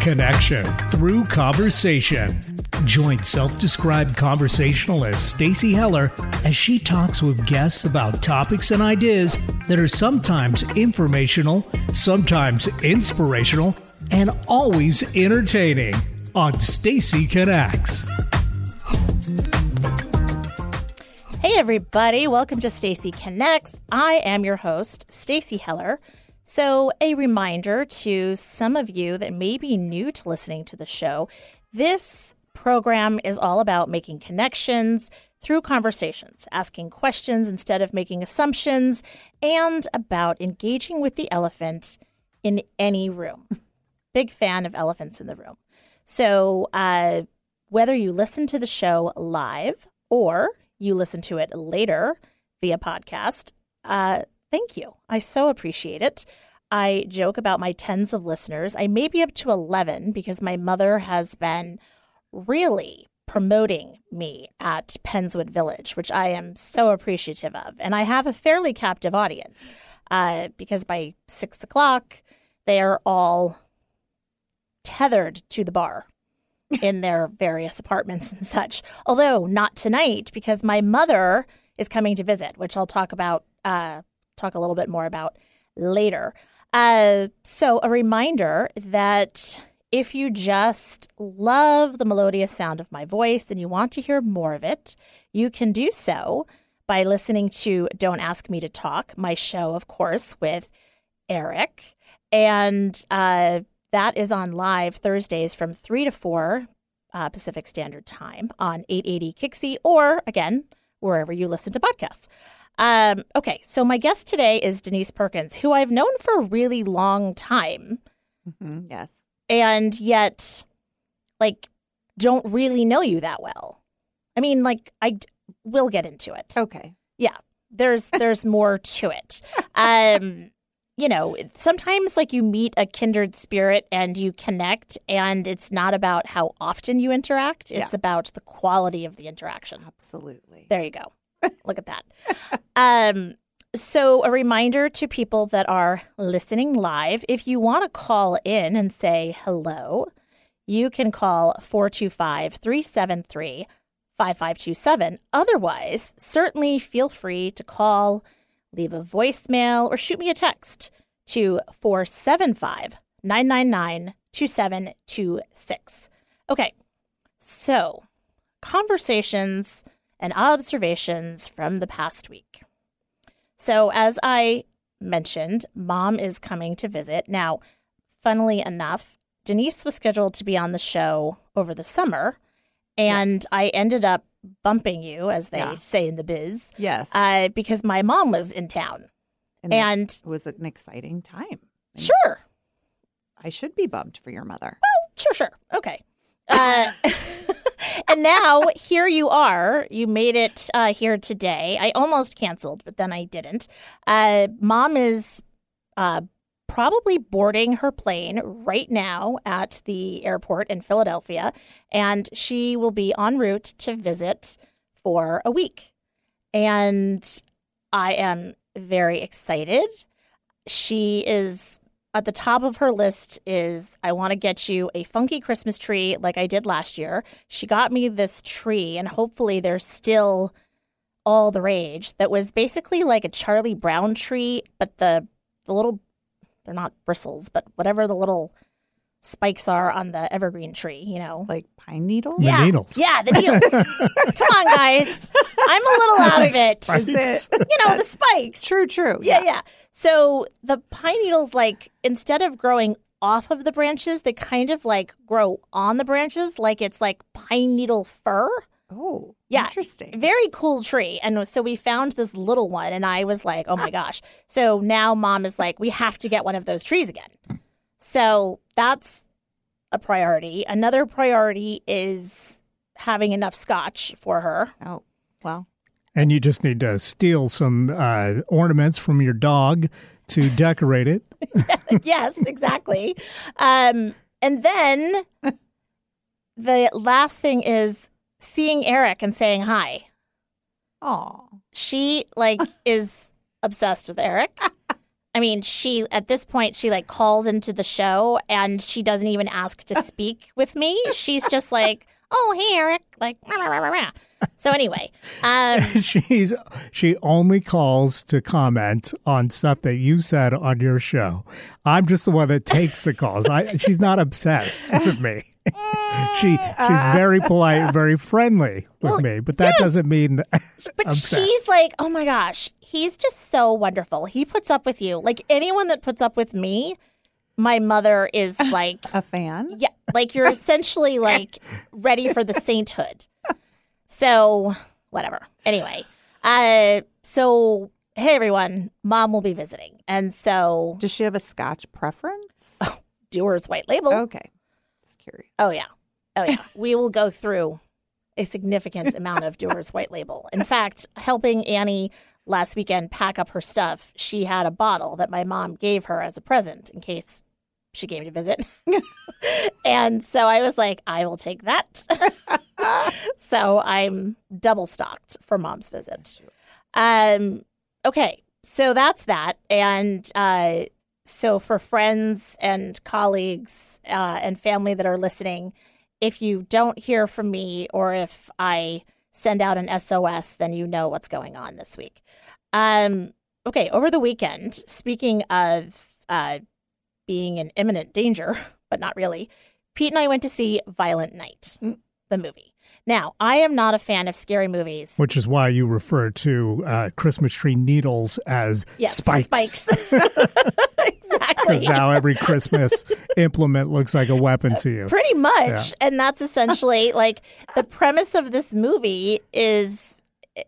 Connection through conversation. Join self-described conversationalist Stacy Heller as she talks with guests about topics and ideas that are sometimes informational, sometimes inspirational, and always entertaining on Stacy Connects. Everybody, welcome to Stacy Connects. I am your host, Stacy Heller. So, a reminder to some of you that may be new to listening to the show this program is all about making connections through conversations, asking questions instead of making assumptions, and about engaging with the elephant in any room. Big fan of elephants in the room. So, uh, whether you listen to the show live or you listen to it later via podcast, uh, Thank you. I so appreciate it. I joke about my tens of listeners. I may be up to 11 because my mother has been really promoting me at Pennswood Village, which I am so appreciative of. And I have a fairly captive audience uh, because by six o'clock, they are all tethered to the bar in their various apartments and such. Although not tonight because my mother is coming to visit, which I'll talk about uh, talk a little bit more about later. Uh, so, a reminder that if you just love the melodious sound of my voice and you want to hear more of it, you can do so by listening to Don't Ask Me to Talk, my show, of course, with Eric. And uh, that is on live Thursdays from 3 to 4 uh, Pacific Standard Time on 880 Kixie, or again, wherever you listen to podcasts. Um, okay, so my guest today is Denise Perkins, who I've known for a really long time. Mm-hmm. Yes. And yet, like, don't really know you that well. I mean, like, I will get into it. Okay. Yeah, there's there's more to it. Um, you know, sometimes like you meet a kindred spirit and you connect, and it's not about how often you interact; it's Yeah. about the quality of the interaction. Absolutely. There you go. Look at that. Um, so, a reminder to people that are listening live if you want to call in and say hello, you can call 425 373 5527. Otherwise, certainly feel free to call, leave a voicemail, or shoot me a text to 475 999 2726. Okay, so conversations and observations from the past week. So, as I mentioned, mom is coming to visit. Now, funnily enough, Denise was scheduled to be on the show over the summer, and Yes. I ended up bumping you, as they Yeah. say in the biz, Yes. uh, because my mom was in town. and, and- it was an exciting time. And Sure, I should be bummed for your mother. Well, sure, sure. Okay. Uh, and now here you are. You made it uh, here today. I almost canceled, but then I didn't. Uh, Mom is uh, probably boarding her plane right now at the airport in Philadelphia, and she will be en route to visit for a week. And I am very excited. She is at the top of her list is I want to get you a funky Christmas tree like I did last year. She got me this tree, and hopefully there's still all the rage. That was basically like a Charlie Brown tree, but the the little they're not bristles, but whatever the little spikes are on the evergreen tree, you know. Like pine needle? The yeah, needles. yeah, the needles. Come on, guys. I'm a little out of it. Is it? You know, the spikes. True, true. Yeah, yeah. So the pine needles, like, instead of growing off of the branches, they kind of like grow on the branches, like it's like pine needle fur. Oh, Yeah. Interesting. Very cool tree. And so we found this little one, and I was like, oh my gosh. So now mom is like, we have to get one of those trees again. So that's a priority. Another priority is having enough scotch for her. Oh, well, And you just need to steal some uh, ornaments from your dog to decorate it. yes, exactly. Um, and then the last thing is seeing Eric and saying hi. oh, She like is obsessed with Eric. I mean, she at this point she like calls into the show and she doesn't even ask to speak with me. She's just like, "Oh, hey, Eric," like. Rah, rah, rah, rah. So anyway, um, She's she only calls to comment on stuff that you said on your show. I'm just the one that takes the calls. I, she's not obsessed with me. she she's very polite, and very friendly with Well, me, but that doesn't mean that but obsessed. she's like, "Oh my gosh, he's just so wonderful. He puts up with you. Like anyone that puts up with me, my mother is like." A fan? Yeah, like you're essentially like ready for the sainthood. So, whatever. Anyway, uh so hey everyone, mom will be visiting. And so Does she have a scotch preference? Oh, Dewar's white label. Okay. Just curious. Oh yeah. Oh yeah. we will go through a significant amount of Dewar's white label. In fact, helping Annie last weekend pack up her stuff, she had a bottle that my mom gave her as a present in case she came to visit. and so I was like, I will take that. so I'm double stocked for mom's visit. Um okay, so that's that. And uh so for friends and colleagues uh, and family that are listening, if you don't hear from me or if I send out an SOS, then you know what's going on this week. Um, okay, over the weekend, speaking of uh, being in imminent danger, but not really, Pete and I went to see Violent Night, the movie. Now, I am not a fan of scary movies. which is why you refer to uh, Christmas tree needles as Yes, spikes. Spikes. Because now every Christmas implement looks like a weapon to you. Pretty much. Yeah. And that's essentially like the premise of this movie is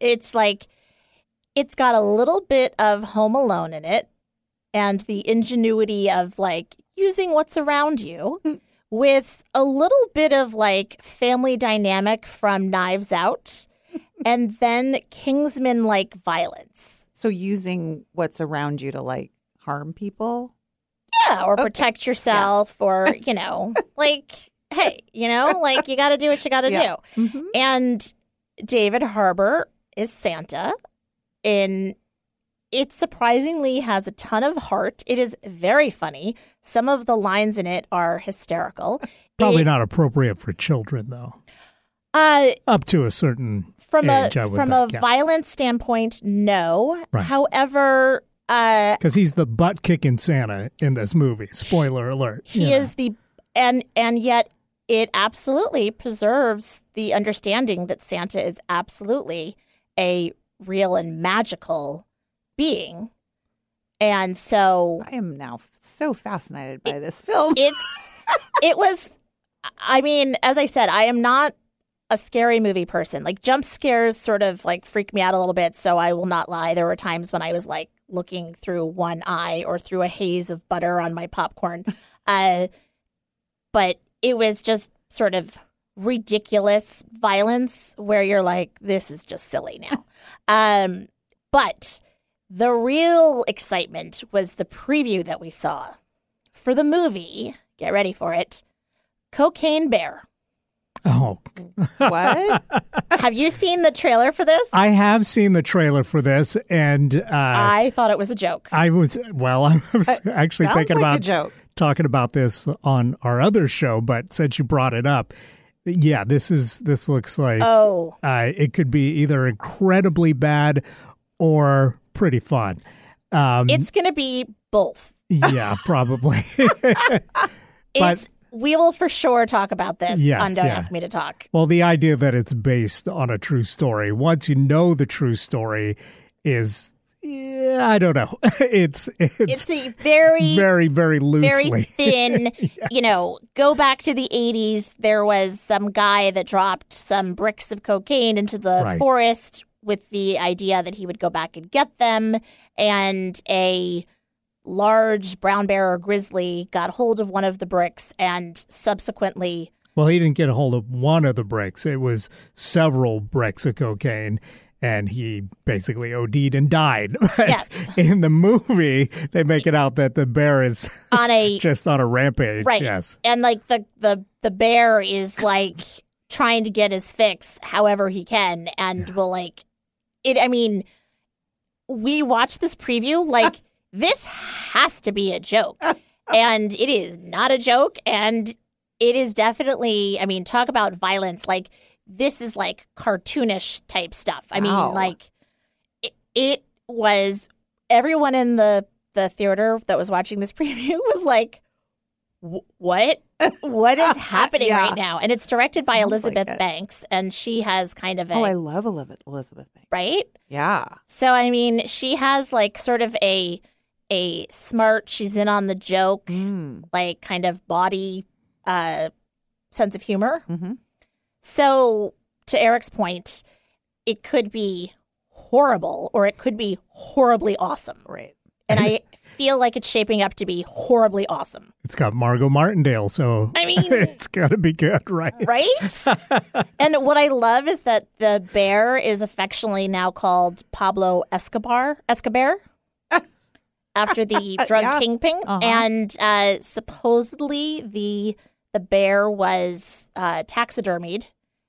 it's like it's got a little bit of Home Alone in it and the ingenuity of like using what's around you with a little bit of like family dynamic from Knives Out and then Kingsman like violence. So using what's around you to like harm people? Yeah, or protect yourself or, you know, like hey, you know, like you got to do what you got to Yeah. do. Mm-hmm. And David Harbour is Santa. In it surprisingly has a ton of heart. It is very funny. Some of the lines in it are hysterical. Probably It- not appropriate for children, though. Uh, Up to a certain from age, I a from a yeah. violence standpoint, no. Right. However, uh, because he's the butt kicking Santa in this movie. Spoiler alert. he is the and and yet it absolutely preserves the understanding that Santa is absolutely a real and magical being. And so I am now so fascinated by this film. it's it was I mean, as I said, I am not a scary movie person. Like jump scares sort of like freak me out a little bit, so I will not lie. There were times when I was like looking through one eye or through a haze of butter on my popcorn. Uh but it was just sort of ridiculous violence where you're like this is just silly now. um but the real excitement was the preview that we saw for the movie. Get ready for it. Cocaine Bear. oh, what? Have you seen the trailer for this? I have seen the trailer for this, and uh, I thought it was a joke. I was well. I was It actually thinking like a about joke. talking about this on our other show, but since you brought it up, yeah, this is this looks like Oh, uh, it could be either incredibly bad or pretty fun. Um, it's going to be both. yeah, probably. It's we will for sure talk about this Yes, on Don't yeah. Ask Me to Talk. well, the idea that it's based on a true story, once you know the true story, is yeah, I don't know. It's it's, It's a very very very very loosely. thin, you know, go back to the 80s. There was some guy that dropped some bricks of cocaine into the Right. forest with the idea that he would go back and get them. And a large brown bear or grizzly got hold of one of the bricks and subsequently. Well, he didn't get a hold of one of the bricks. It was several bricks of cocaine, and he basically OD'd and died. Yes. In the movie, they make it out that the bear is On a- just on a rampage. Right. Yes. And like the, the, the bear is like trying to get his fix however he can and will like it. I mean, we watched this preview like this has to be a joke. and it is not a joke. And it is definitely, I mean, talk about violence. Like, this is like cartoonish type stuff. I mean, Wow. like, it, it was everyone in the, the theater that was watching this preview was like, what? What is happening Yeah. right now? And it's directed by Sounds like Elizabeth it. Banks, and she has kind of a Oh, I love Elizabeth. Elizabeth Banks. right. Yeah. So I mean, she has like sort of a a smart. She's in on the joke, Mm. like kind of body uh, sense of humor. hmm So to Eric's point, it could be horrible or it could be horribly awesome, Right. and I feel like it's shaping up to be horribly awesome. It's got Margot Martindale, so I mean, it's got to be good, right? right? and what I love is that the bear is affectionately now called Pablo Escobar. Escobar. After the drug Yeah. kingpin, Uh-huh. and uh, supposedly the the bear was uh, taxidermied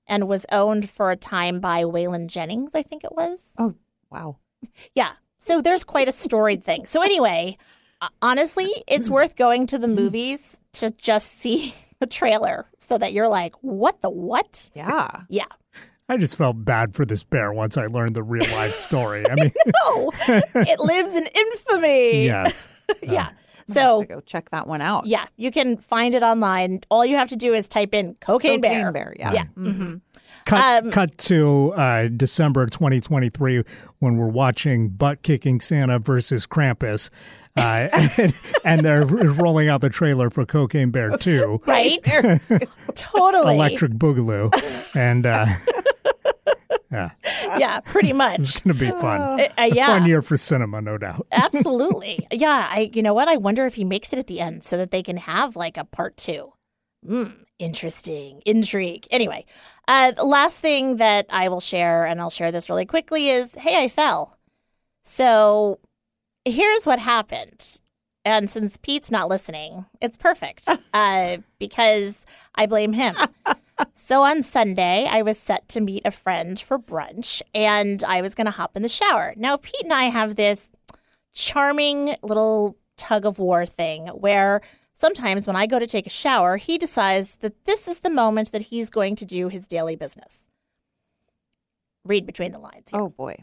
and was owned for a time by Waylon Jennings, I think it was. Oh, wow. Yeah. So there's quite a storied thing. So anyway, uh, honestly, it's worth going to the movies to just see the trailer so that you're like, what the what? Yeah. Yeah. I just felt bad for this bear once I learned the real life story. I mean, No, it lives in infamy. yes. Yeah. So So go check that one out. yeah, you can find it online. All you have to do is type in cocaine, Cocaine bear. bear. Yeah. Yeah. hmm Cut, Um, cut to uh, December 2023 when we're watching Butt Kicking Santa versus Krampus. Uh, and, and they're rolling out the trailer for Cocaine Bear 2, Right? totally. Electric Boogaloo. And uh, yeah, Yeah, pretty much. it's going to be fun. Uh, uh, A yeah. fun year for cinema, no doubt. Absolutely. Yeah. I. You know what? I wonder if he makes it at the end so that they can have like a part two. Hmm. Interesting. Intrigue. Anyway, uh, the last thing that I will share, and I'll share this really quickly, is hey, I fell. So here's what happened. And since Pete's not listening, it's perfect uh, because I blame him. so on Sunday, I was set to meet a friend for brunch and I was going to hop in the shower. Now, Pete and I have this charming little tug of war thing where sometimes when I go to take a shower, he decides that this is the moment that he's going to do his daily business. Read between the lines. here. Oh boy.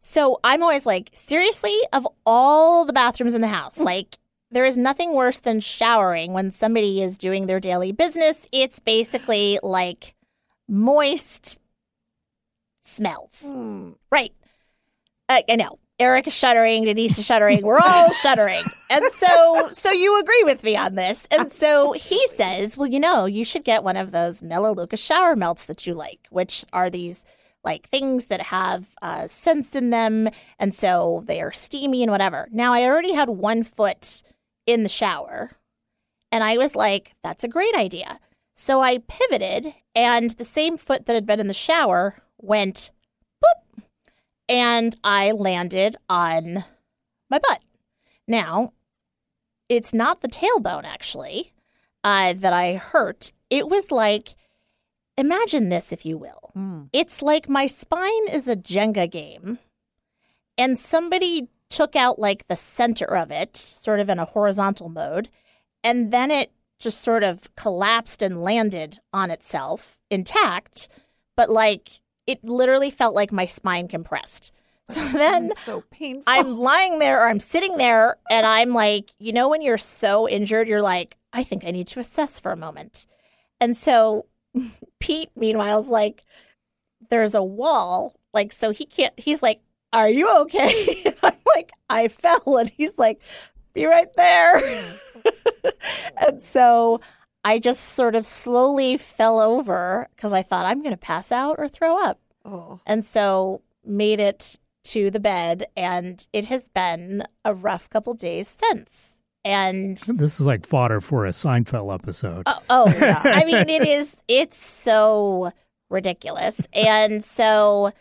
So I'm always like, seriously, of all the bathrooms in the house, like there is nothing worse than showering when somebody is doing their daily business. It's basically like moist smells. Mm. Right. I, I know. Eric is shuddering, Denise is shuddering, we're all shuddering. And so so you agree with me on this. And so he says, Well, you know, you should get one of those Melaleuca shower melts that you like, which are these like things that have uh, scents in them, and so they are steamy and whatever. Now I already had one foot in the shower, and I was like, that's a great idea. So I pivoted, and the same foot that had been in the shower went and I landed on my butt. Now, it's not the tailbone actually uh, that I hurt. It was like, imagine this, if you will. Mm. It's like my spine is a Jenga game, and somebody took out like the center of it, sort of in a horizontal mode, and then it just sort of collapsed and landed on itself intact, but like it literally felt like my spine compressed. So then so painful. I'm lying there or I'm sitting there and I'm like, you know, when you're so injured, you're like, I think I need to assess for a moment. And so Pete, meanwhile, is like, there's a wall. Like, so he can't, he's like, Are you okay? And I'm like, I fell. And he's like, Be right there. and so I just sort of slowly fell over because I thought I'm going to pass out or throw up oh. and so made it to the bed and it has been a rough couple days since and This is like fodder for a Seinfeld episode. oh, oh i mean it is it's so ridiculous and so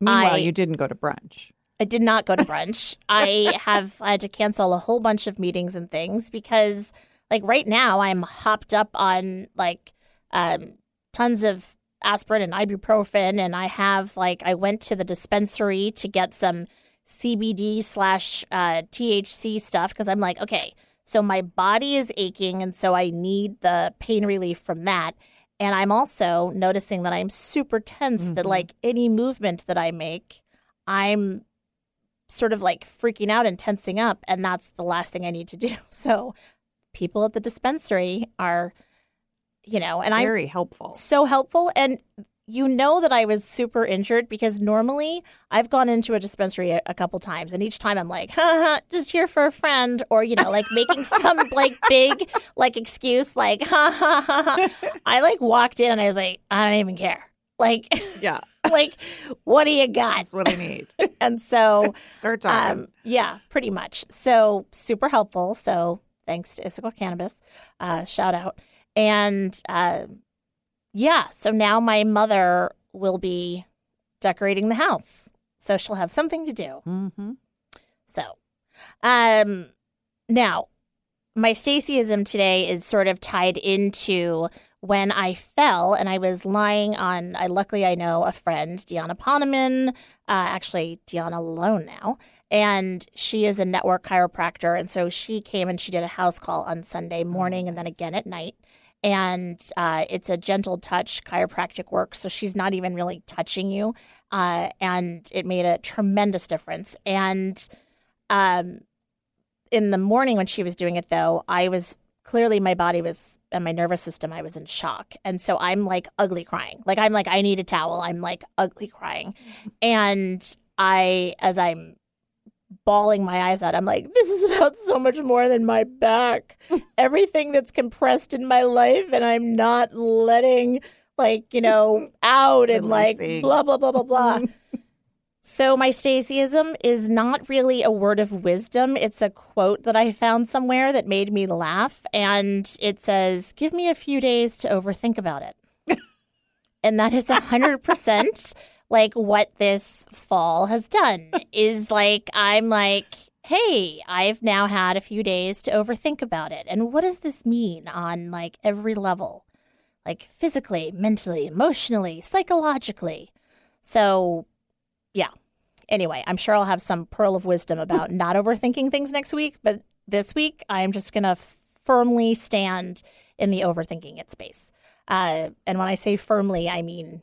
Meanwhile, I- you didn't go to brunch. I did not go to brunch. I have I had to cancel a whole bunch of meetings and things because like right now I'm hopped up on like um tons of aspirin and ibuprofen and I have like I went to the dispensary to get some CBD slash uh, THC stuff because I'm like, okay, so my body is aching, and so I need the pain relief from that. And I'm also noticing that I'm super tense, that Mhm. like any movement that I make, I'm sort of like freaking out and tensing up. And that's the last thing I need to do. So people at the dispensary are, you know, and I'm Very helpful. so helpful. And you know that I was super injured because normally I've gone into a dispensary a, a couple times, and each time I'm like, ha, ha, just here for a friend, or you know, like making some like big like excuse, like ha ha ha. ha. I like walked in and I was like, I don't even care. Like, Yeah, like, what do you got? that's what I need. And so, Start talking. um, yeah, pretty much. So super helpful. So thanks to Issaquah Cannabis, uh, shout out. And uh, yeah, so now my mother will be decorating the house, so she'll have something to do. mm-hmm. So, um, now my Stacyism today is sort of tied into when I fell and I was lying on. I luckily I know a friend, Deanna Poneman, uh, actually Deanna alone now, and she is a network chiropractor, and so she came and she did a house call on Sunday morning and then again at night. And uh, it's a gentle touch chiropractic work, so she's not even really touching you, uh, and it made a tremendous difference. And um, in the morning when she was doing it, though, I was clearly my body was and my nervous system, I was in shock. And so I'm like ugly crying. Like I'm like, I need a towel. I'm like ugly crying. And I, as I'm bawling my eyes out, I'm like, this is about so much more than my back. Everything that's compressed in my life, and I'm not letting like, you know, out and like blah, blah, blah, blah, blah. So my Stacyism is not really a word of wisdom. It's a quote that I found somewhere that made me laugh, and it says, "Give me a few days to overthink about it." and that is a hundred percent like what this fall has done. Is like I'm like, hey, I've now had a few days to overthink about it, and what does this mean on like every level, like physically, mentally, emotionally, psychologically. So yeah. Anyway, I'm sure I'll have some pearl of wisdom about not overthinking things next week, but this week I'm just going to firmly stand in the overthinking it space. Uh, and when I say firmly, I mean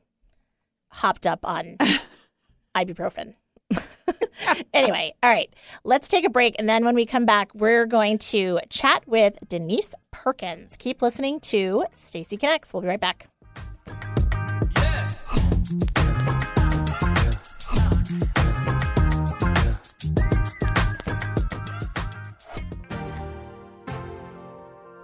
hopped up on ibuprofen. anyway, all right, let's take a break. And then when we come back, we're going to chat with Denise Perkins. Keep listening to Stacy Connects. We'll be right back.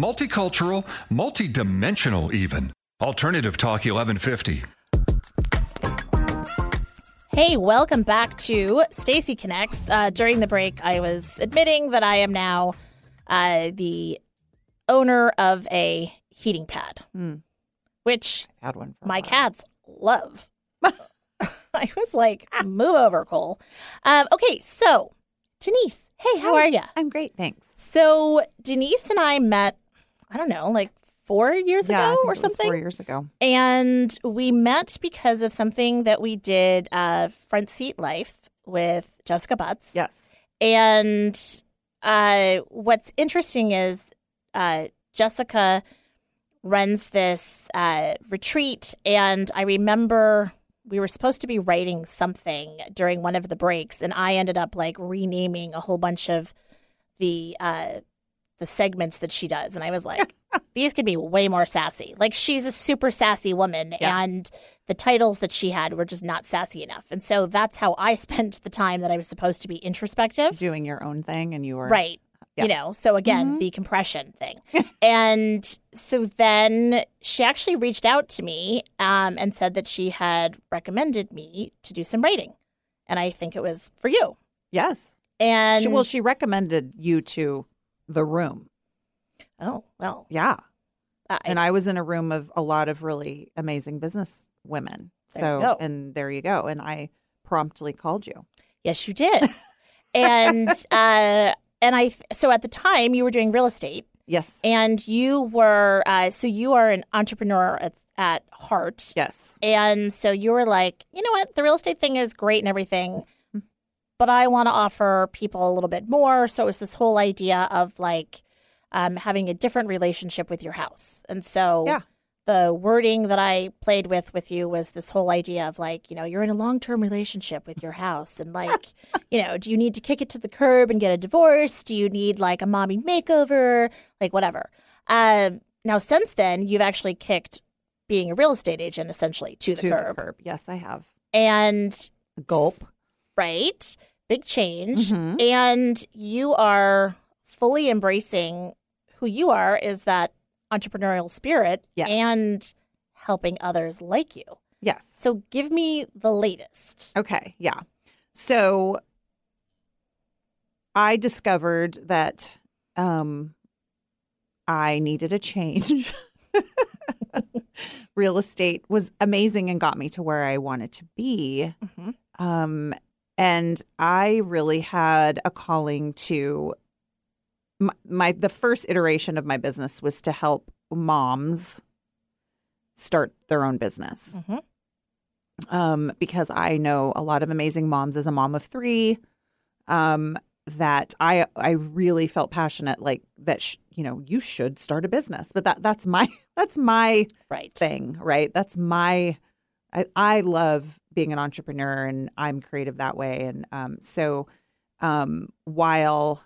Multicultural, multidimensional, even. Alternative Talk 1150. Hey, welcome back to Stacy Connects. Uh, during the break, I was admitting that I am now uh, the owner of a heating pad, Hmm. which Had one for my cats love. I was like, move over, Cole. Um, okay, so Denise, hey, how Hi. are you? I'm great, thanks. So Denise and I met, I don't know, like four years yeah, ago or something. Four years ago. And we met because of something that we did, uh, Front Seat Life with Jessica Butts. Yes. And uh, what's interesting is uh, Jessica runs this uh, retreat. And I remember we were supposed to be writing something during one of the breaks, and I ended up like renaming a whole bunch of the uh, the segments that she does, and I was like, these could be way more sassy. Like she's a super sassy woman, Yeah. and the titles that she had were just not sassy enough, and so that's how I spent the time that I was supposed to be introspective. Doing your own thing, and you were Right. Yeah. You know, so again, the compression thing. and so then she actually reached out to me um, and said that she had recommended me to do some writing. And I think it was for you. Yes. And She, well, she recommended you to the room. oh, well, Yeah. I, and I was in a room of a lot of really amazing business women. So, and there you go. And I promptly called you. yes, you did. and uh, and I so at the time you were doing real estate Yes. and you were uh, so you are an entrepreneur at, at heart. Yes. And so you were like, you know what? The real estate thing is great and everything, but I want to offer people a little bit more. So it was this whole idea of like um, having a different relationship with your house. And so Yeah. the wording that I played with with you was this whole idea of like, you know, you're in a long term relationship with your house. And like, you know, do you need to kick it to the curb and get a divorce? Do you need like a mommy makeover? Like, whatever. Um, now, since then, you've actually kicked being a real estate agent essentially to the to curb. the curb. Yes, I have. And Gulp. Right, big change. Mhm. And you are fully embracing who you are is that entrepreneurial spirit Yes. and helping others like you. Yes. So give me the latest. Okay. Yeah. So I discovered that um, I needed a change. Real estate was amazing and got me to where I wanted to be. Mhm. Um, and I really had a calling to my, my the first iteration of my business was to help moms start their own business Mhm. um, because I know a lot of amazing moms as a mom of three. Um, that I I really felt passionate like that. Sh- you know, you should start a business, but that that's my that's my Right. thing, right? That's my. I, I love being an entrepreneur, and I'm creative that way. And um, so, um, while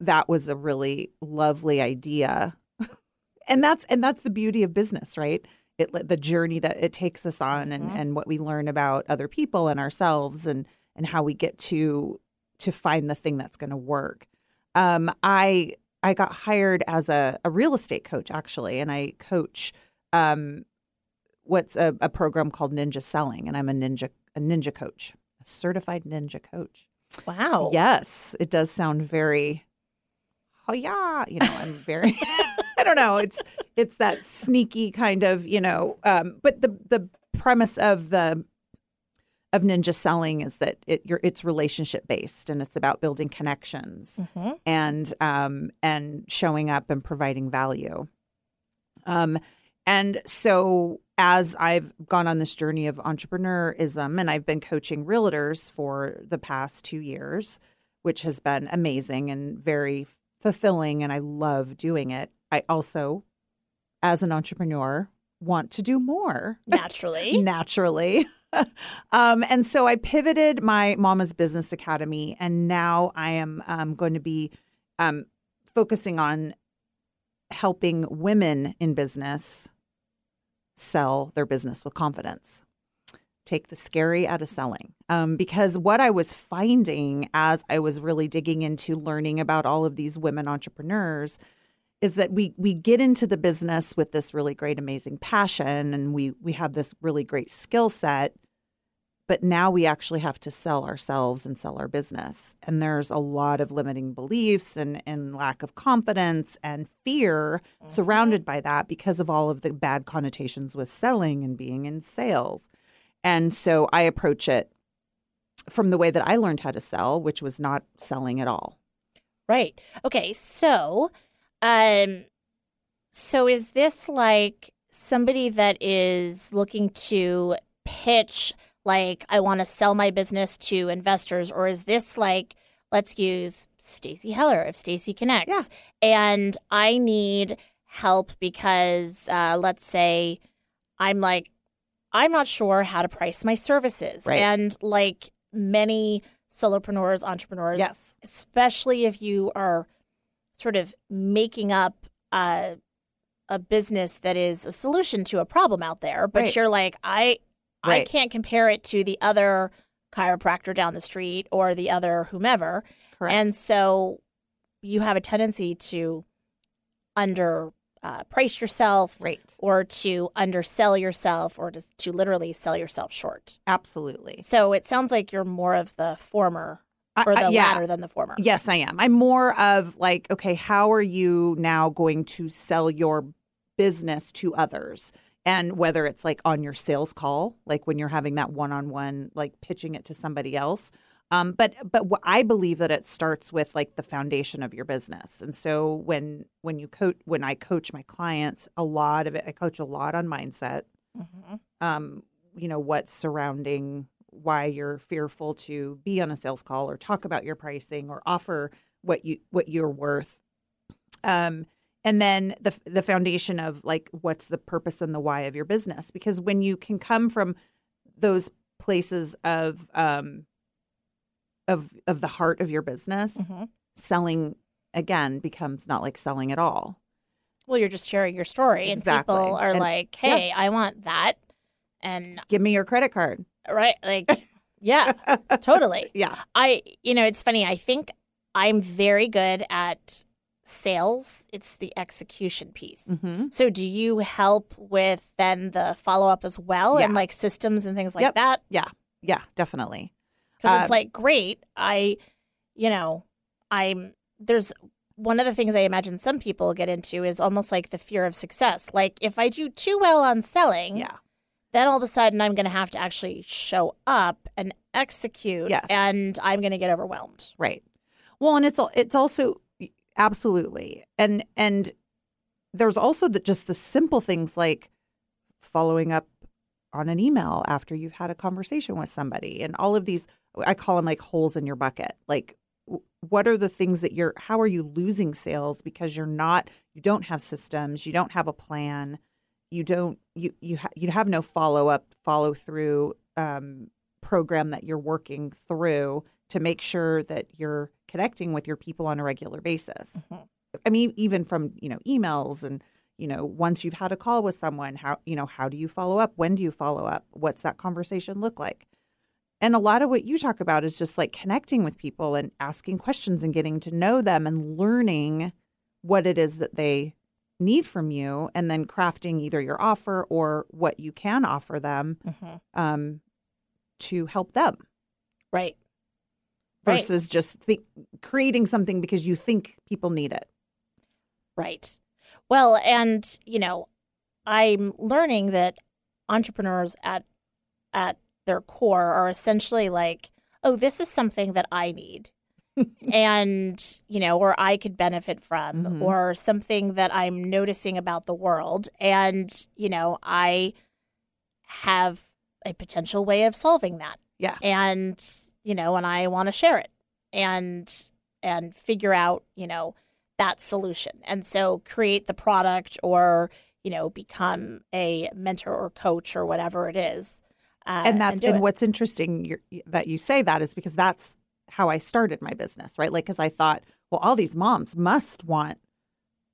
that was a really lovely idea, and that's and that's the beauty of business, right? It the journey that it takes us on, and Mhm. and what we learn about other people and ourselves, and and how we get to to find the thing that's going to work. Um, I I got hired as a, a real estate coach actually, and I coach um, what's a, a program called Ninja Selling, and I'm a ninja a ninja coach, a certified ninja coach. Wow. Yes, it does sound very, oh yeah, you know, I'm very, I don't know, it's it's that sneaky kind of, you know, um, but the the premise of the of ninja selling is that it you're, it's relationship based and it's about building connections Mhm. and um, and showing up and providing value. Um, and so as I've gone on this journey of entrepreneurism and I've been coaching realtors for the past two years, which has been amazing and very fulfilling, and I love doing it. I also, as an entrepreneur, want to do more Naturally. naturally. um, and so I pivoted my Mama's Business Academy, and now I am um, going to be um, focusing on helping women in business sell their business with confidence. Take the scary out of selling. Um, because what I was finding as I was really digging into learning about all of these women entrepreneurs is that we we get into the business with this really great amazing passion and we we have this really great skill set but now we actually have to sell ourselves and sell our business and there's a lot of limiting beliefs and and lack of confidence and fear surrounded by that because of all of the bad connotations with selling and being in sales and so i approach it from the way that i learned how to sell which was not selling at all Right. Okay. So, um, so is this like somebody that is looking to pitch, like, I want to sell my business to investors, or is this like, let's use Stacy Heller of Stacy Connects, Yeah. and I need help because, uh, let's say, I'm like, I'm not sure how to price my services. Right. And like many solopreneurs, entrepreneurs, Yes. especially if you are sort of making up a, a business that is a solution to a problem out there, but Right. you're like, I I can't compare it to the other chiropractor down the street or the other whomever. Correct. And so you have a tendency to under uh, price yourself right. or to undersell yourself or to, to literally sell yourself short. Absolutely. So it sounds like you're more of the former I- or I- the yeah. latter than the former. Yes, I am. I'm more of like, okay, how are you now going to sell your business to others? And whether it's like on your sales call, like when you're having that one-on-one, like pitching it to somebody else. Um, but but I believe that it starts with like the foundation of your business. And so when when you coach when I coach my clients, a lot of it I coach a lot on mindset. Mhm. um, you know, what's surrounding why you're fearful to be on a sales call or talk about your pricing or offer what you what you're worth. Um, and then the the foundation of like what's the purpose and the why of your business because when you can come from those places of um of of the heart of your business Mhm. selling again becomes not like selling at all Well, you're just sharing your story, Exactly. and people are And- like, "Hey, I want that," and give me your credit card right, like, yeah, totally. yeah I, you know, it's funny. I think I'm very good at sales. It's the execution piece. mm-hmm. So, do you help with then the follow up as well, and like systems and things like Yep. that? yeah yeah definitely because Um, it's like great i you know i'm there's one of the things i imagine some people get into is almost like the fear of success like if i do too well on selling yeah then all of a sudden i'm going to have to actually show up and execute Yes. and i'm going to get overwhelmed Right. Well, and it's it's also absolutely and and there's also the, just the simple things like following up on an email after you've had a conversation with somebody and all of these I call them like holes in your bucket. Like what are the things that you're how are you losing sales because you're not you don't have systems, you don't have a plan, you don't you you ha- you have no follow up, follow through um program that you're working through to make sure that you're connecting with your people on a regular basis. Mhm. I mean, even from you know emails and you know once you've had a call with someone, how you know how do you follow up? When do you follow up? What's that conversation look like? And a lot of what you talk about is just like connecting with people and asking questions and getting to know them and learning what it is that they need from you, and then crafting either your offer or what you can offer them Mhm. um, to help them right Right. versus just think, creating something because you think people need it. Right. Well, and you know, I'm learning that entrepreneurs at at their core are essentially like, oh, this is something that I need. and, you know, or I could benefit from Mhm. or something that I'm noticing about the world and, you know, I have a potential way of solving that Yeah. and you know and i want to share it and and figure out you know that solution and so create the product or you know become a mentor or coach or whatever it is uh, and that's do and what's interesting you're, that you say that is because that's how I started my business, right? Like, because I thought, well, all these moms must want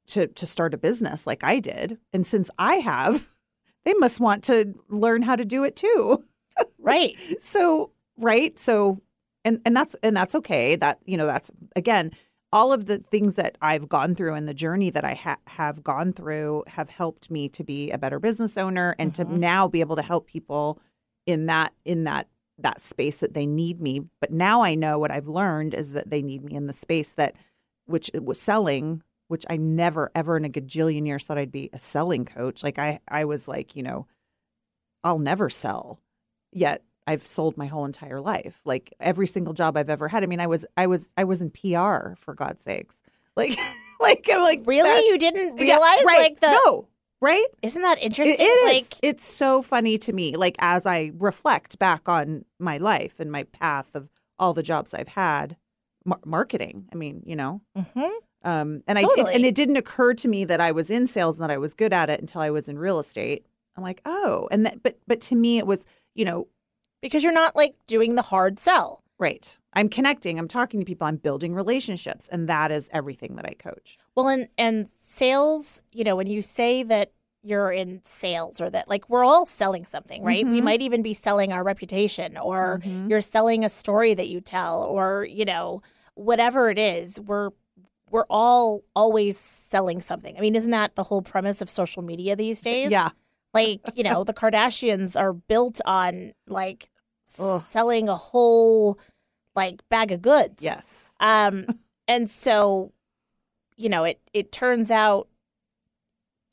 to to start a business like I did, and since I have, they must want to learn how to do it too. right so right? So and and that's and that's okay. That you know that's again all of the things that i've gone through and the journey that i ha- have gone through have helped me to be a better business owner and Mhm. to now be able to help people in that in that that space that they need me. But now i know what i've learned is that they need me in the space that which it was selling which i never ever in a gajillion years thought i'd be a selling coach. Like i i was like you know i'll never sell yet I've sold my whole entire life. Like every single job I've ever had. I mean, I was I was I was in PR for God's sakes. Like like I'm like really that- you didn't Yeah, realize right. like the no right. isn't that It, interesting it is. like It's so funny to me. Like as I reflect back on my life and my path of all the jobs I've had, mar- marketing. I mean, you know, mhm. um, and I Totally. and it didn't occur to me that I was in sales and that I was good at it until I was in real estate I'm like, oh, and that, but but to me, it was, you know, because you're not like doing the hard sell. right. I'm connecting. I'm talking to people. I'm building relationships, and that is everything that I coach. Well, and and sales, you know, when you say that you're in sales or that like we're all selling something, right? We mm-hmm. might even be selling our reputation or mm-hmm. you're selling a story that you tell or, you know, whatever it is, we're we're all always selling something. I mean, isn't that the whole premise of social media these days? Yeah, Like, you know, the Kardashians are built on like Ugh. selling a whole like bag of goods. yes, Um, and so, you know, it it turns out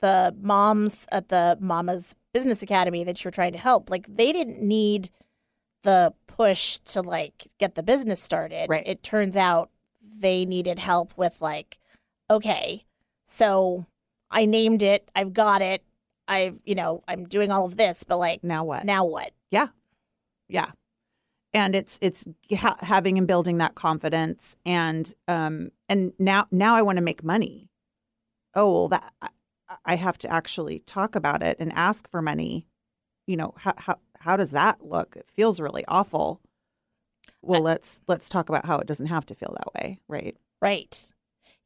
the moms at the Mama's Business Academy that you're trying to help, like they didn't need the push to like get the business started. Right. It turns out they needed help with like, okay, so I named it, I've got it, I've you know, I'm doing all of this, but like now what? now what? Yeah, yeah, and it's it's ha- having and building that confidence, and um, and now now I want to make money. Oh well, that I, I have to actually talk about it and ask for money. You know how how how does that look? It feels really awful. Well, let's let's talk about how it doesn't have to feel that way, right? Right.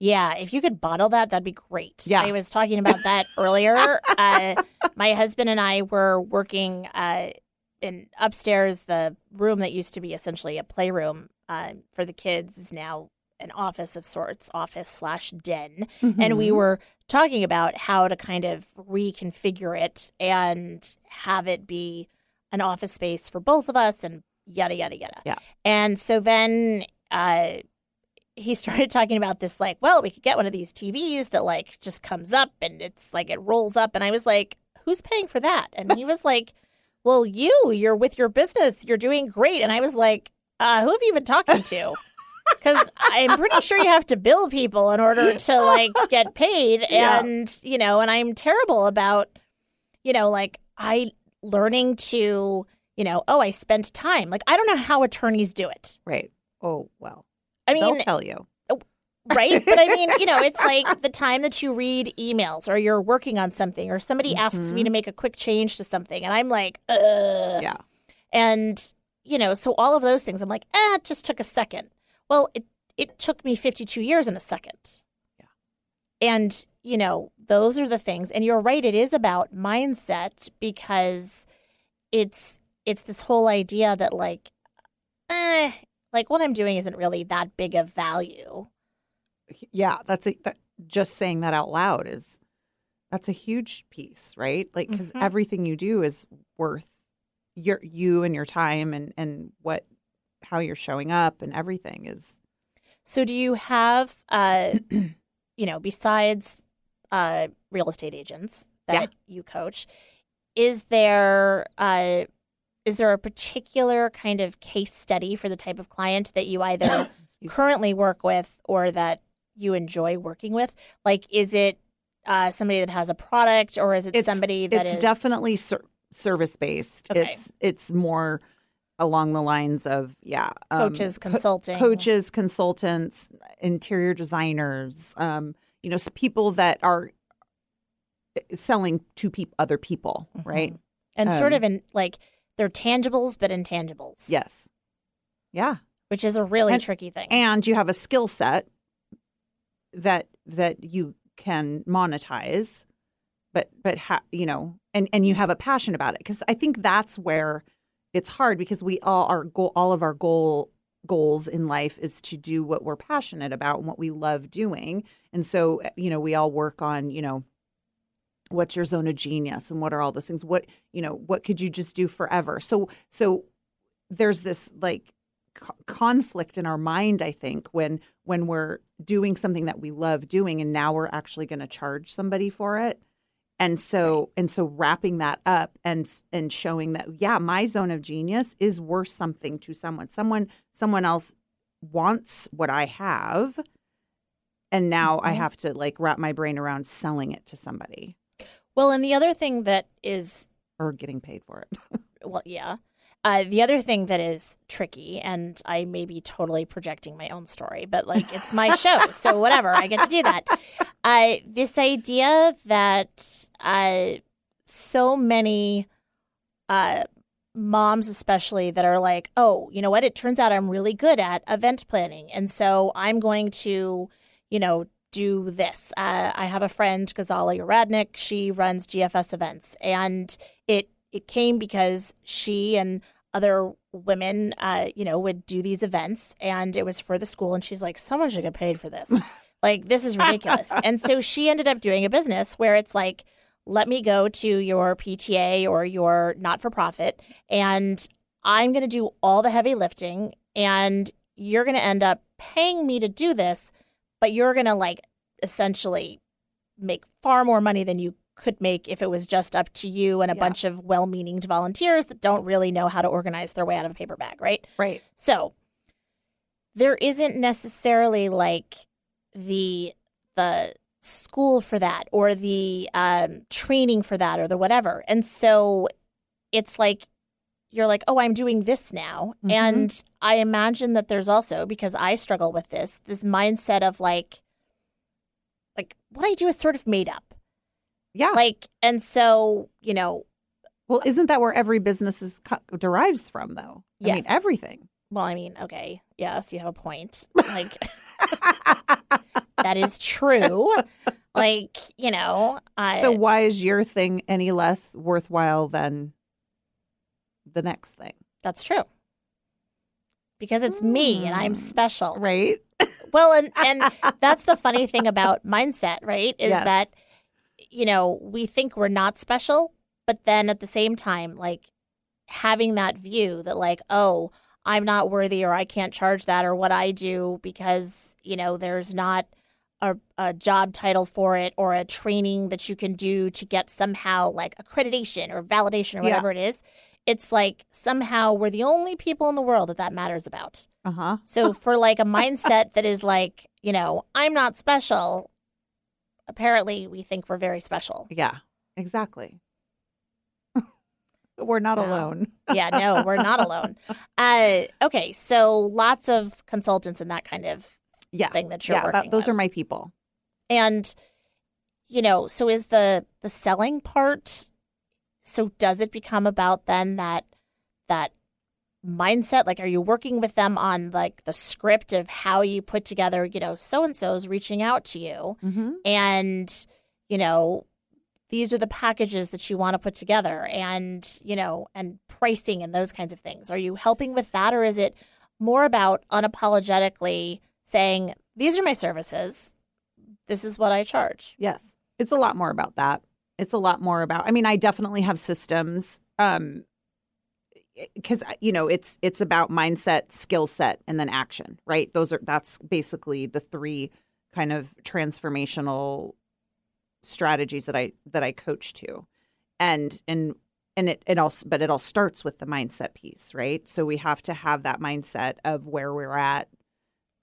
Yeah, if you could bottle that, that'd be great. Yeah. I was talking about that earlier. Uh, my husband and I were working uh, in upstairs. The room that used to be essentially a playroom uh, for the kids is now an office of sorts, office slash den. And we were talking about how to kind of reconfigure it and have it be an office space for both of us and yada, yada, yada. Yeah. And so then uh, he started talking about this, like, well, we could get one of these TVs that, like, just comes up and it's like it rolls up. And I was like, who's paying for that? And he was like, well, you, you're with your business, you're doing great. And I was like, uh, who have you been talking to? Because I'm pretty sure you have to bill people in order to like get paid, Yeah. and you know, and I'm terrible about, you know, like I learning to, you know, oh, I spent time. Like I don't know how attorneys do it. right. Oh well, I mean, they'll tell you. Right? But I mean, you know, it's like the time that you read emails or you're working on something or somebody asks me to make a quick change to something and I'm like, Ugh. Yeah. And, you know, so all of those things, I'm like, eh, it just took a second. Well, it, it took me 52 years in a second. Yeah. And, you know, those are the things. And you're right, it is about mindset because it's it's this whole idea that like, eh, like what I'm doing isn't really that big of value. Yeah that's a that, just saying that out loud is that's a huge piece right like because Mhm. everything you do is worth your you and your time and and what how you're showing up and everything is So, do you have, uh, you know, besides uh, real estate agents that Yeah. you coach, is there uh, is there a particular kind of case study for the type of client that you either currently work with or that you enjoy working with? Like, is it uh, somebody that has a product, or is it it's somebody that it's is definitely ser- service based Okay. it's it's more along the lines of yeah um, coaches, co- consulting, coaches consultants interior designers um you know people that are eh, selling to peop- other people right and sort um, of in like they're tangibles but intangibles. yes yeah which is a really And- tricky thing. and you have a skill set that that you can monetize but but ha- you know and and you have a passion about it. Because i think that's where it's hard because we all our goal all of our goal goals in life is to do what we're passionate about and what we love doing. And so eh, you know we all work on you know what's your zone of genius and what are all those things? What you know what could you just do forever? So so there's this like co- conflict in our mind i think when when we're doing something that we love doing and now we're actually going to charge somebody for it. And so and so wrapping that up and and showing that yeah my zone of genius is worth something to someone. Someone someone else wants what i have and now i Mhm. have to like wrap my brain around selling it to somebody. Well, and the other thing that is or getting paid for it. Well, yeah. Uh, the other thing that is tricky, and I may be totally projecting my own story, but like it's my show, so whatever, I get to do that. Uh, this idea that uh, so many uh, moms, especially, that are like, oh, you know what? It turns out I'm really good at event planning. And so I'm going to, you know, do this. Uh, I have a friend, Ghazala Uradnik. She runs GFS events. And it, it came because she and other women, uh, you know, would do these events and it was for the school. And she's like, someone should get paid for this. like, this is ridiculous. and so she ended up doing a business where it's like, let me go to your PTA or your not for profit, and I'm going to do all the heavy lifting, and you're going to end up paying me to do this, but you're going to like essentially make far more money than you could make if it was just up to you and a Yeah. bunch of well meaning volunteers that don't really know how to organize their way out of a paper bag, right? Right. So there isn't necessarily like the the school for that or the um, training for that or the whatever, and so it's like you're like, oh, I'm doing this now, Mhm. and I imagine that there's also because I struggle with this this mindset of like like what I do is sort of made up, Yeah. like, and so you know, well, isn't that where every business is co- derives from, though? I mean, everything. well, I mean, okay, yes, you have a point, like. that is true. like, you know, I, so why is your thing any less worthwhile than the next thing? that's true. Because it's me and I'm Hmm. special. Right? Well, and and that's the funny thing about mindset, right? Is Yes. that you know, we think we're not special, but then at the same time like having that view that like, oh, I'm not worthy or I can't charge that or what I do because, you know, there's not a, a job title for it or a training that you can do to get somehow like accreditation or validation or Yeah. whatever it is. It's like somehow we're the only people in the world that that matters about. Uh huh. So for like a mindset that is like, you know, I'm not special, apparently we think we're very special. Yeah, exactly. We're not alone. Yeah, no, we're not alone. Uh, okay, so lots of consultants and that kind of Yeah. thing that you're Yeah, working that, those with. are my people. And you know, so is the the selling part so does it become about then that that mindset like are you working with them on like the script of how you put together, you know, so and so's reaching out to you Mm-hmm. and you know these are the packages that you want to put together and you know and pricing and those kinds of things are you helping with that or is it more about unapologetically saying these are my services this is what i charge Yes. It's a lot more about that. It's a lot more about I mean, I definitely have systems um cuz you know, it's it's about mindset, skill set and then action, right? Those are that's basically the three kind of transformational strategies that I that I coach to. And and and it, it all but it all starts with the mindset piece, right? So we have to have that mindset of where we're at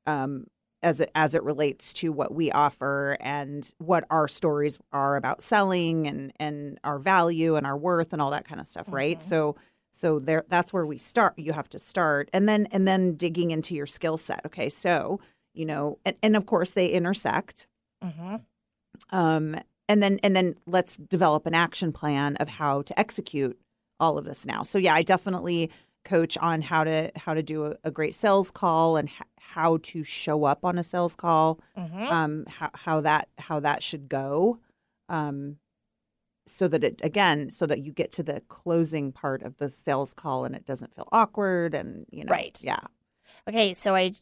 um as it as it relates to what we offer and what our stories are about selling and and our value and our worth and all that kind of stuff, right? Mhm. So so there that's where we start. You have to start and then and then digging into your skill set. Okay, so you know, and, and of course they intersect. mm-hmm. Um, and then and then let's develop an action plan of how to execute all of this now. So yeah, I definitely coach on how to how to do a, a great sales call and h- how to show up on a sales call. Mm-hmm. Um, how how that how that should go. Um, so that it again, so that you get to the closing part of the sales call and it doesn't feel awkward and you know, Right. Yeah. okay so i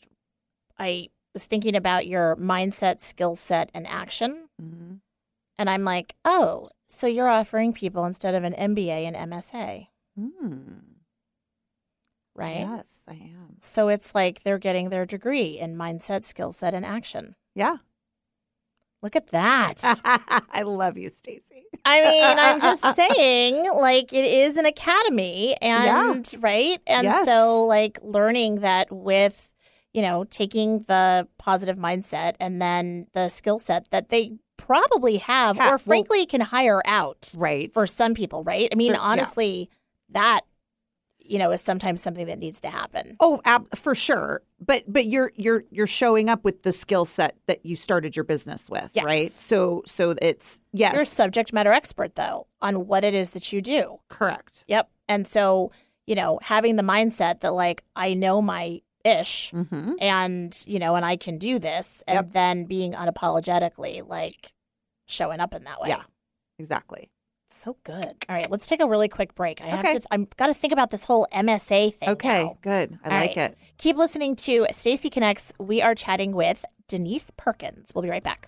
i was thinking about your mindset skill set and action hmm and i'm like oh so you're offering people instead of an mba and msa Hmm. right Yes, I am. So it's like they're getting their degree in mindset, skill set, and action. Yeah. Look at that. I love you, Stacy. I mean, I'm just saying, like, it is an academy, and right? And Yes. so, like, learning that with, you know, taking the positive mindset and then the skill set that they probably have, Ha- or well- frankly can hire out Right. for some people, right? I mean, yeah. honestly, that you know, is sometimes something that needs to happen. Oh, ab- for sure. But but you're you're you're showing up with the skill set that you started your business with, Yes. right? So so it's yes, You're a subject matter expert though on what it is that you do. correct. Yep. And so, you know, having the mindset that like I know my ish Mm-hmm. and, you know, and I can do this and Yep. then being unapologetically like showing up in that way. Yeah. Exactly. So good. All right, let's take a really quick break. I have Okay. to I'm got to think about this whole MSA thing. Okay, now. good. I All like right. it. Keep listening to Stacy Connects. We are chatting with Denise Perkins. We'll be right back.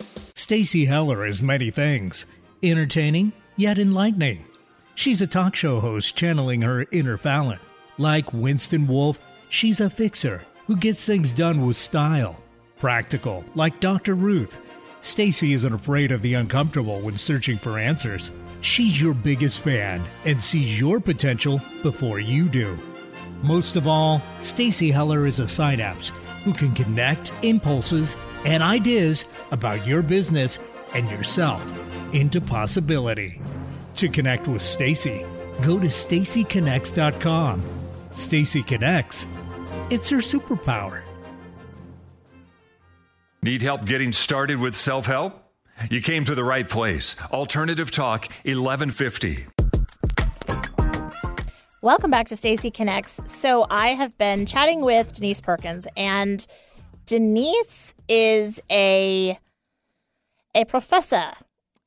Stacy Heller is many things entertaining, yet enlightening. She's a talk show host channeling her inner Fallon. Like Winston Wolfe, she's a fixer who gets things done with style. Practical, like Dr. Ruth. Stacy isn't afraid of the uncomfortable when searching for answers. She's your biggest fan and sees your potential before you do. Most of all, Stacy Heller is a synapse who can connect impulses and ideas about your business and yourself into possibility. To connect with Stacy, go to stacyconnects.com. Stacy Connects. It's her superpower. Need help getting started with self help? You came to the right place. Alternative Talk 1150. Welcome back to Stacy Connects. So I have been chatting with Denise Perkins, and Denise is a a professor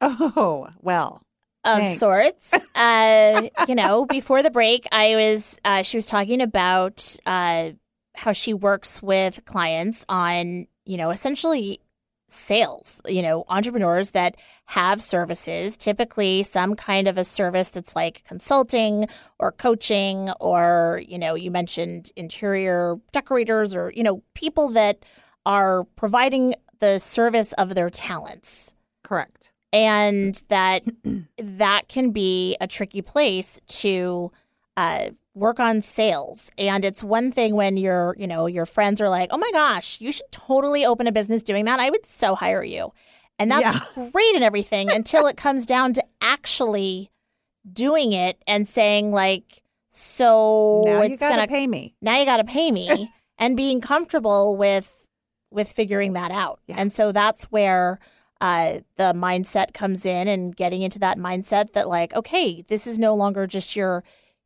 Oh, well. of Thanks. sorts. Uh, you know, before the break, I was uh, she was talking about uh, how she works with clients on you know essentially sales. You know, entrepreneurs that have services, typically some kind of a service that's like consulting or coaching, or you know, you mentioned interior decorators, or you know, people that are providing the service of their talents Correct. and that that can be a tricky place to uh, work on sales. And it's one thing when your you know your friends are like, "Oh my gosh, you should totally open a business doing that. I would so hire you," and that's great and everything until it comes down to actually doing it and saying like, "So now it's you got to pay me. now you got to pay me and being comfortable with with figuring that out Yeah. and so that's where uh, the mindset comes in and getting into that mindset that like okay this is no longer just your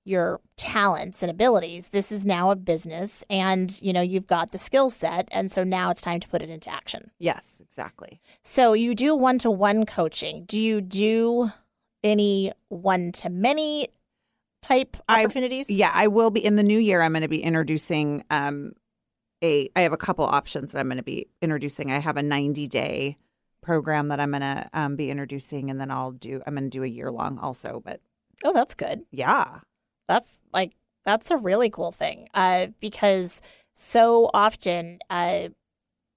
your talents and abilities this is now a business and you know you've got the skill set and so now it's time to put it into action Yes, exactly. so you do one-to-one coaching do you do any one-to-many type I- opportunities Yeah, I will be in the new year. I'm going to be introducing um, a. I have a couple options that I'm going to be introducing. I have a 90 day program that I'm going to um, be introducing, and then I'll do. I'm going to do a year long also. But oh that's good yeah, that's like that's a really cool thing uh, because so often uh,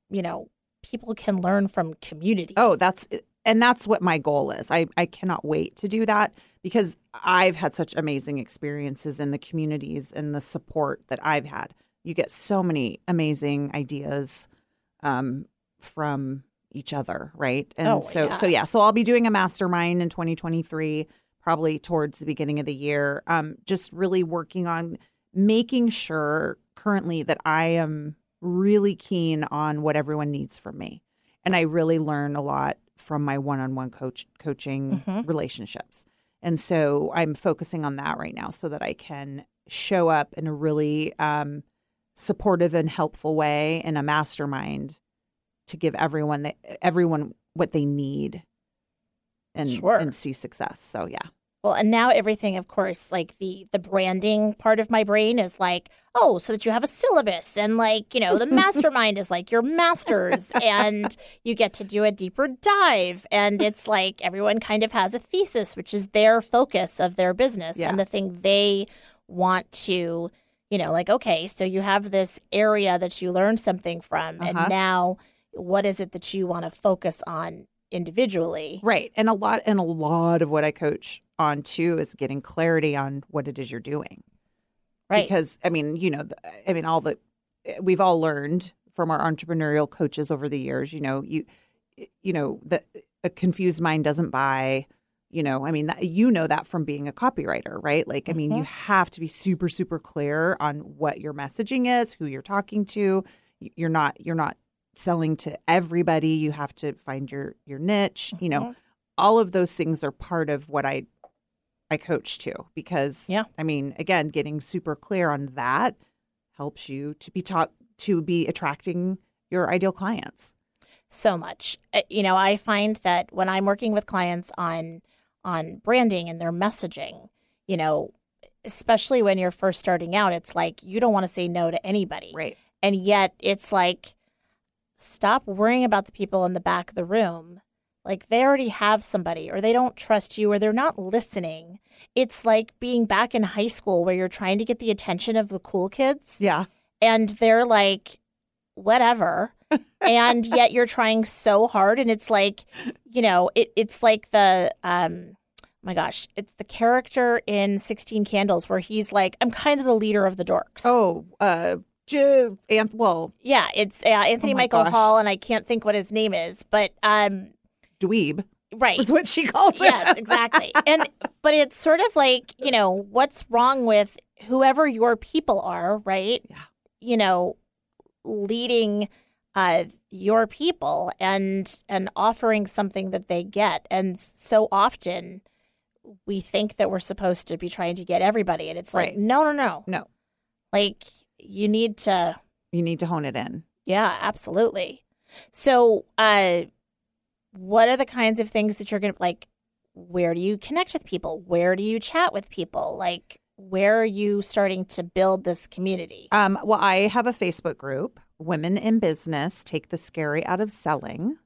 you know people can learn from community Oh, that's and that's what my goal is. I I cannot wait to do that because I've had such amazing experiences in the communities and the support that I've had. You get so many amazing ideas um, from each other, right? And Oh, so yeah. so yeah, so I'll be doing a mastermind in 2023 probably towards the beginning of the year. Um just really working on making sure currently that I am really keen on what everyone needs from me. And I really learn a lot from my one-on-one coach coaching Mhm. relationships. And so I'm focusing on that right now so that I can show up in a really um, supportive and helpful way in a mastermind to give everyone the, everyone what they need and Sure. and see success. So yeah. Well, and now everything, of course, like the the branding part of my brain is like, oh, so that you have a syllabus, and like you know, the mastermind is like your masters, and you get to do a deeper dive, and it's like everyone kind of has a thesis, which is their focus of their business Yeah. and the thing they want to, you know, like okay, so you have this area that you learned something from, Uh-huh. and now what is it that you want to focus on individually? Right. And a lot and a lot of what I coach on too is getting clarity on what it is you're doing. Right. Because I mean, you know, I mean all the we've all learned from our entrepreneurial coaches over the years, you know, you you know, the a confused mind doesn't buy you know i mean that, you know that from being a copywriter right like i mean you mm-hmm. have to be super super clear on what your messaging is who you're talking to you're not you're not selling to everybody you have to find your your niche you know all of those things are part of what i i coach to because Yeah. i mean again getting super clear on that helps you to be taught to be attracting your ideal clients so much. Uh, You know, I find that when I'm working with clients on on branding and their messaging, you know, especially when you're first starting out, it's like you don't want to say no to anybody. right And yet it's like stop worrying about the people in the back of the room. Like they already have somebody or they don't trust you or they're not listening. It's like being back in high school where you're trying to get the attention of the cool kids yeah and they're like whatever and yet you're trying so hard and it's like you know it, it's like the um oh my gosh it's the character in 16 candles where he's like i'm kind of the leader of the dorks oh uh J- Anth- well yeah it's uh, anthony Oh michael gosh. hall and i can't think what his name is but um dweeb right. is what she calls it yes exactly. And but it's sort of like you know what's wrong with whoever your people are right? Yeah. you know leading uh your people and and offering something that they get. And so often we think that we're supposed to be trying to get everybody and it's like Right. no no no. No. Like you need to you need to hone it in yeah, absolutely. So, uh, what are the kinds of things that you're going to like? Where do you connect with people? Where do you chat with people? Like, where are you starting to build this community? Um, well, I have a Facebook group, Women in Business Take the Scary Out of Selling.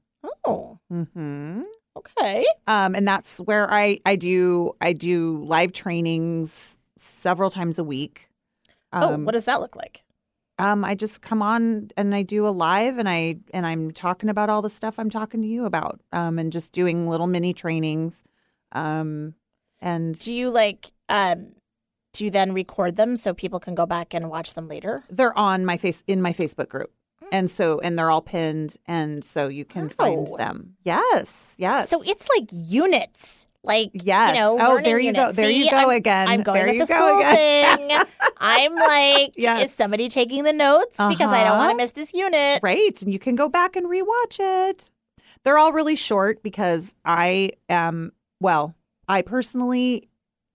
Oh, Mm-hmm. okay. Um, and that's where I, I do I do live trainings several times a week. Oh, Um, what does that look like? um, I just come on and I do a live and I and I'm talking about all the stuff I'm talking to you about. Um, and just doing little mini trainings. Um, and Do you like? Um, do you then record them so people can go back and watch them later? they're on my face in my Facebook group. And so and they're all pinned and so you can find Oh. them. Yes. Yes. So it's like units. Like Yes. you know, Oh, there you go. There you go I'm- again. I'm going There you the go school again. thing. I'm like, Yes. is somebody taking the notes because I don't want Uh-huh. to miss this unit? Right. And you can go back and rewatch it. They're all really short because I am, well, I personally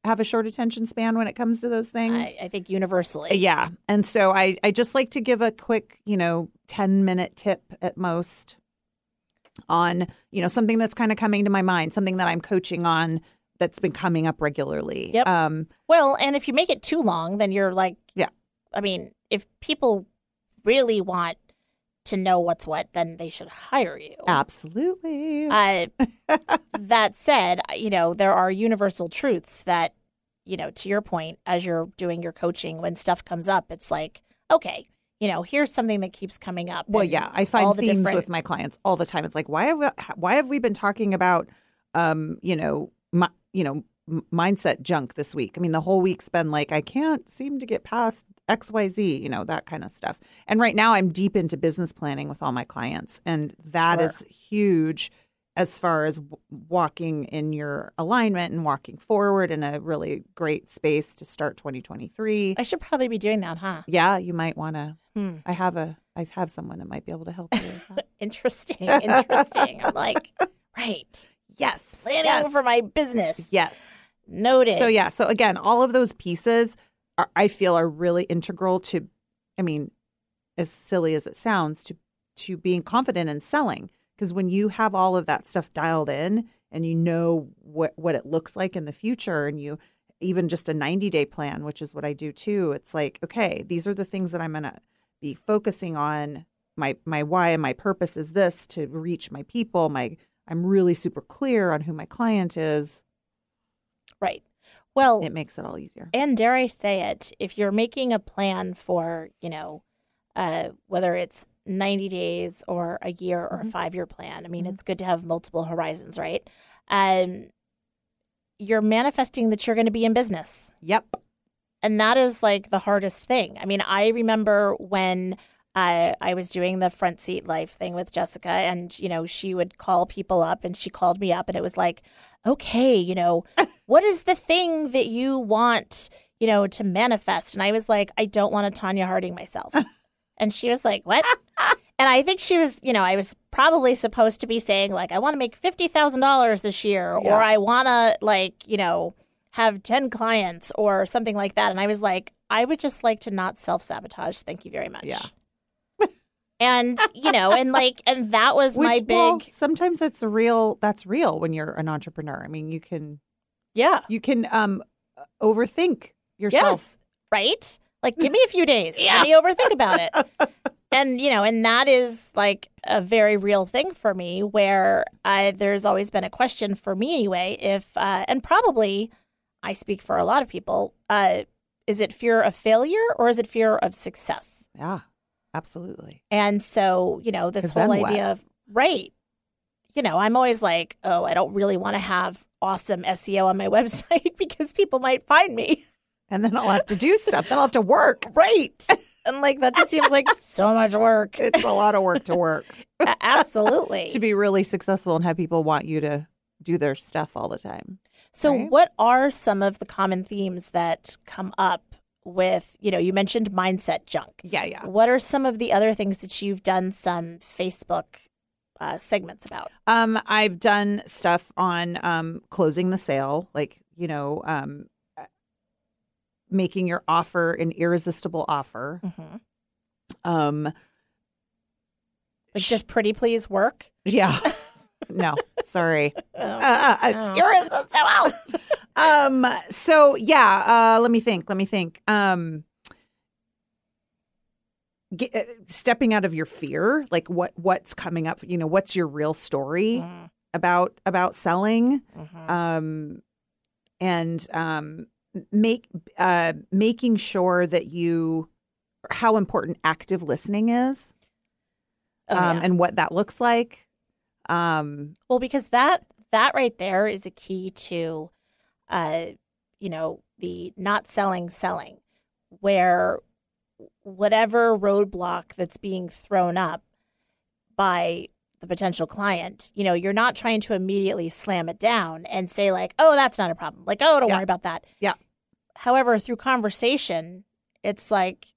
have a short attention span when it comes to those things. I, I think universally. yeah. And so I, I just like to give a quick, you know, 10 minute tip at most on, you know, something that's kind of coming to my mind, something that I'm coaching on that's been coming up regularly. Yep. Um, Well, and if you make it too long, then you're like, Yeah. I mean, if people really want to know what's what, then they should hire you. absolutely. Uh, that said, you know, there are universal truths that, you know, to your point, as you're doing your coaching, when stuff comes up, it's like, okay, you know, here's something that keeps coming up. Well, yeah, I find the themes different- with my clients all the time. It's like, why have we, why have we been talking about, um, you know, my, you know, m- mindset junk this week? I mean, the whole week's been like, I can't seem to get past X, Y, Z, you know, that kind of stuff. And right now, I'm deep into business planning with all my clients, and that Sure. is huge as far as walking in your alignment and walking forward in a really great space to start 2023. I should probably be doing that, huh? Yeah, you might want to. Hmm. I have a, I have someone that might be able to help you with that. Interesting. Interesting. I'm like, right. Yes. Planning yes. for my business. Yes. Noted. So yeah, so again, all of those pieces are, I feel are really integral to I mean, as silly as it sounds to to being confident in selling because when you have all of that stuff dialed in and you know what what it looks like in the future and you even just a 90 day plan which is what i do too it's like okay these are the things that i'm going to be focusing on. My my why and my purpose is this to reach my people. My i'm really super clear on who my client is. Right. Well, it makes it all easier. and dare I say it, if you're making a plan for, you know, uh, whether it's 90 days or a year or a Mhm. five year plan, I mean, Mhm. it's good to have multiple horizons, right? Um, you're manifesting that you're going to be in business. yep And that is like the hardest thing. I mean, I remember when uh, I was doing the front seat life thing with Jessica, and, you know, she would call people up and she called me up, and it was like, okay, you know, what is the thing that you want, you know, to manifest? And I was like, I don't want to Tonya Harding myself. and she was like, what? and I think she was, you know, I was probably supposed to be saying, like, I want to make $50,000 this year, Yeah. or I want to, like, you know, have 10 clients or something like that. And I was like, I would just like to not self sabotage. Thank you very much. Yeah. And, you know, and like, and that was my big, well, sometimes that's real that's real when you're an entrepreneur i mean you can yeah. you can um overthink yourself Yes. Right? Like, give me a few days. Yeah. Let me overthink about it. and, you know, and that is like a very real thing for me where I, there's always been a question for me anyway if, uh, and probably I speak for a lot of people, uh, is it fear of failure or is it fear of success? yeah absolutely And so, you know, this whole then what? idea of, right. You know, I'm always like, oh, I don't really want to have awesome SEO on my website because people might find me. And then i'll have to do stuff then i'll have to work Right. And like that just seems like so much work. it's a lot of work to work Absolutely. to be really successful and have people want you to do their stuff all the time so right? what are some of the common themes that come up with, you know, you mentioned mindset junk. yeah yeah What are some of the other things that you've done some Facebook uh, segments about? um i've done stuff on um closing the sale like you know um making your offer an irresistible offer Mm-hmm. um Like, does pretty please work? yeah no sorry Oh. uh, it's Oh. irresistible. um. So yeah. Uh. Let me think. Let me think. Um. Get, uh, stepping out of your fear, like what what's coming up. You know, what's your real story Mm, about about selling. mhm. Um. And um. Make uh making sure that you how important active listening is Oh, um yeah. and what that looks like um Well, because that that right there is a key to, uh, you know, the not selling selling, where whatever roadblock that's being thrown up by the potential client, you know, you're not trying to immediately slam it down and say like, "Oh, that's not a problem." Like, "Oh, don't Yeah. worry about that." Yeah. However, through conversation, it's like,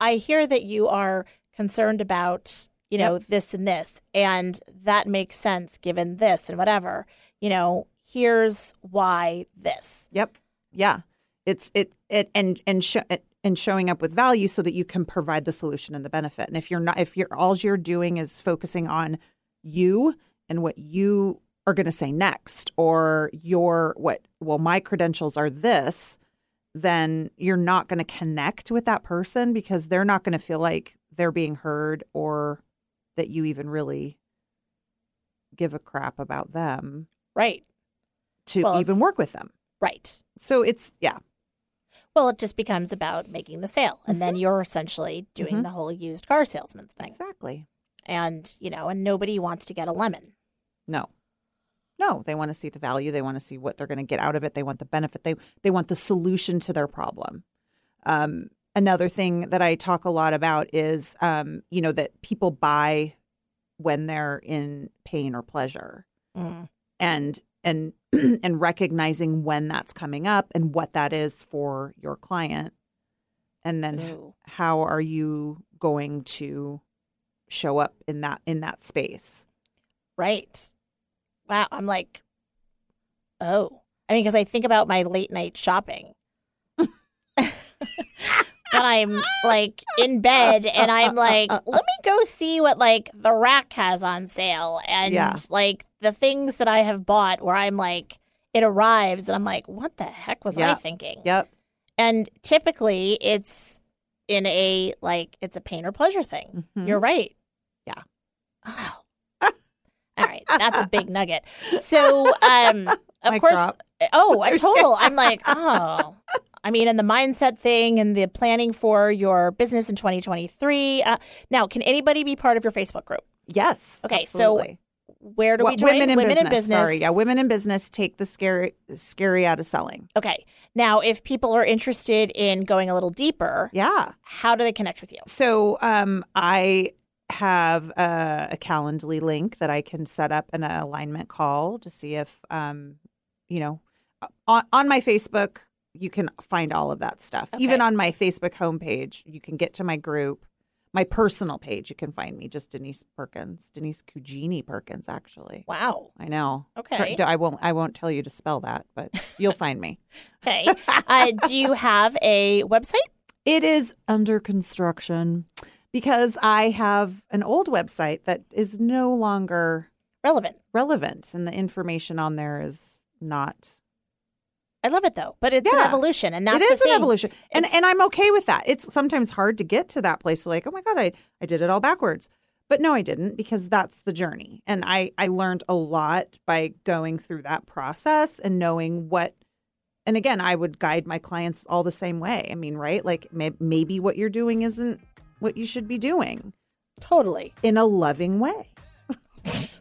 I hear that you are concerned about, you know, this and this, and that makes sense given this and whatever. You know, here's why this. Yep. Yeah. It's it it and and sh- and showing up with value so that you can provide the solution and the benefit. And if you're not if you're all you're doing is focusing on you and what you are going to say next or your what well my credentials are this then you're not going to connect with that person because they're not going to feel like they're being heard or that you even really give a crap about them Right. to Well, even work with them. Right. So it's yeah, Well, it just becomes about making the sale. And then you're essentially doing Mhm. the whole used car salesman thing. exactly. And, you know, and nobody wants to get a lemon. No. No, they want to see the value. They want to see what they're going to get out of it. They want the benefit. They they want the solution to their problem. Um, another thing that I talk a lot about is, um, you know, that people buy when they're in pain or pleasure, Mm. and and and recognizing when that's coming up and what that is for your client, and then Ooh. how are you going to show up in that in that space? Right. Wow. I'm like, oh. I mean, because I think about my late night shopping. when I'm like in bed and I'm like, let me go see what like the rack has on sale and Yeah. like the things that I have bought where I'm like, it arrives and I'm like, what the heck was I thinking? Yep. And typically it's in a like it's a pain or pleasure thing. Mhm. You're right. Yeah. Oh. All right, that's a big nugget. So, um, of Mic course, drop. oh, a total. I'm like, oh. I mean, and the mindset thing and the planning for your business in 2023. Uh, now, can anybody be part of your Facebook group? Yes. Okay, so absolutely. Where do we join? women in Women business. in business. Sorry, yeah, women in business take the scary scary out of selling. Okay. Now, if people are interested in going a little deeper, Yeah. how do they connect with you? So um, I have a, a Calendly link that I can set up an alignment call to see if, um, you know, on, on my Facebook, you can find all of that stuff. Even on my Facebook homepage, you can get to my group. My personal page, you can find me just Denise Perkins, Denise Cugini Perkins, actually. Wow. I know. Okay. I won't. I won't tell you to spell that, but you'll find me. Okay. uh, do you have a website? It is under construction because I have an old website that is no longer Relevant. relevant and the information on there is not I love it though, but it's an evolution, and that's it is an evolution. And It's- and i'm okay with that. It's sometimes hard to get to that place like oh my god i i did it all backwards. But no i didn't because that's the journey. And i i learned a lot by going through that process and knowing what and again i would guide my clients all the same way. I mean right? Like may, maybe what you're doing isn't what you should be doing. Totally. in a loving way.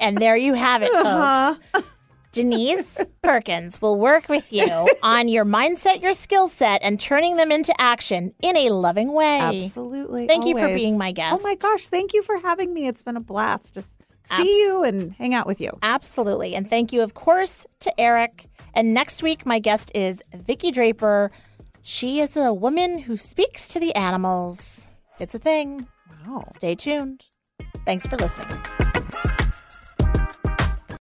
And there you have it, folks. Uh-huh. Denise Perkins will work with you on your mindset, your skill set, and turning them into action in a loving way. Absolutely. Thank you for being oh my guest. Oh my gosh, thank you for having me. It's been a blast. Just see Abs- you and hang out with you. Absolutely. And thank you, of course, to Eric. And next week, my guest is Vicki Draper. She is a woman who speaks to the animals. It's a thing. Wow. Stay tuned. Thanks for listening.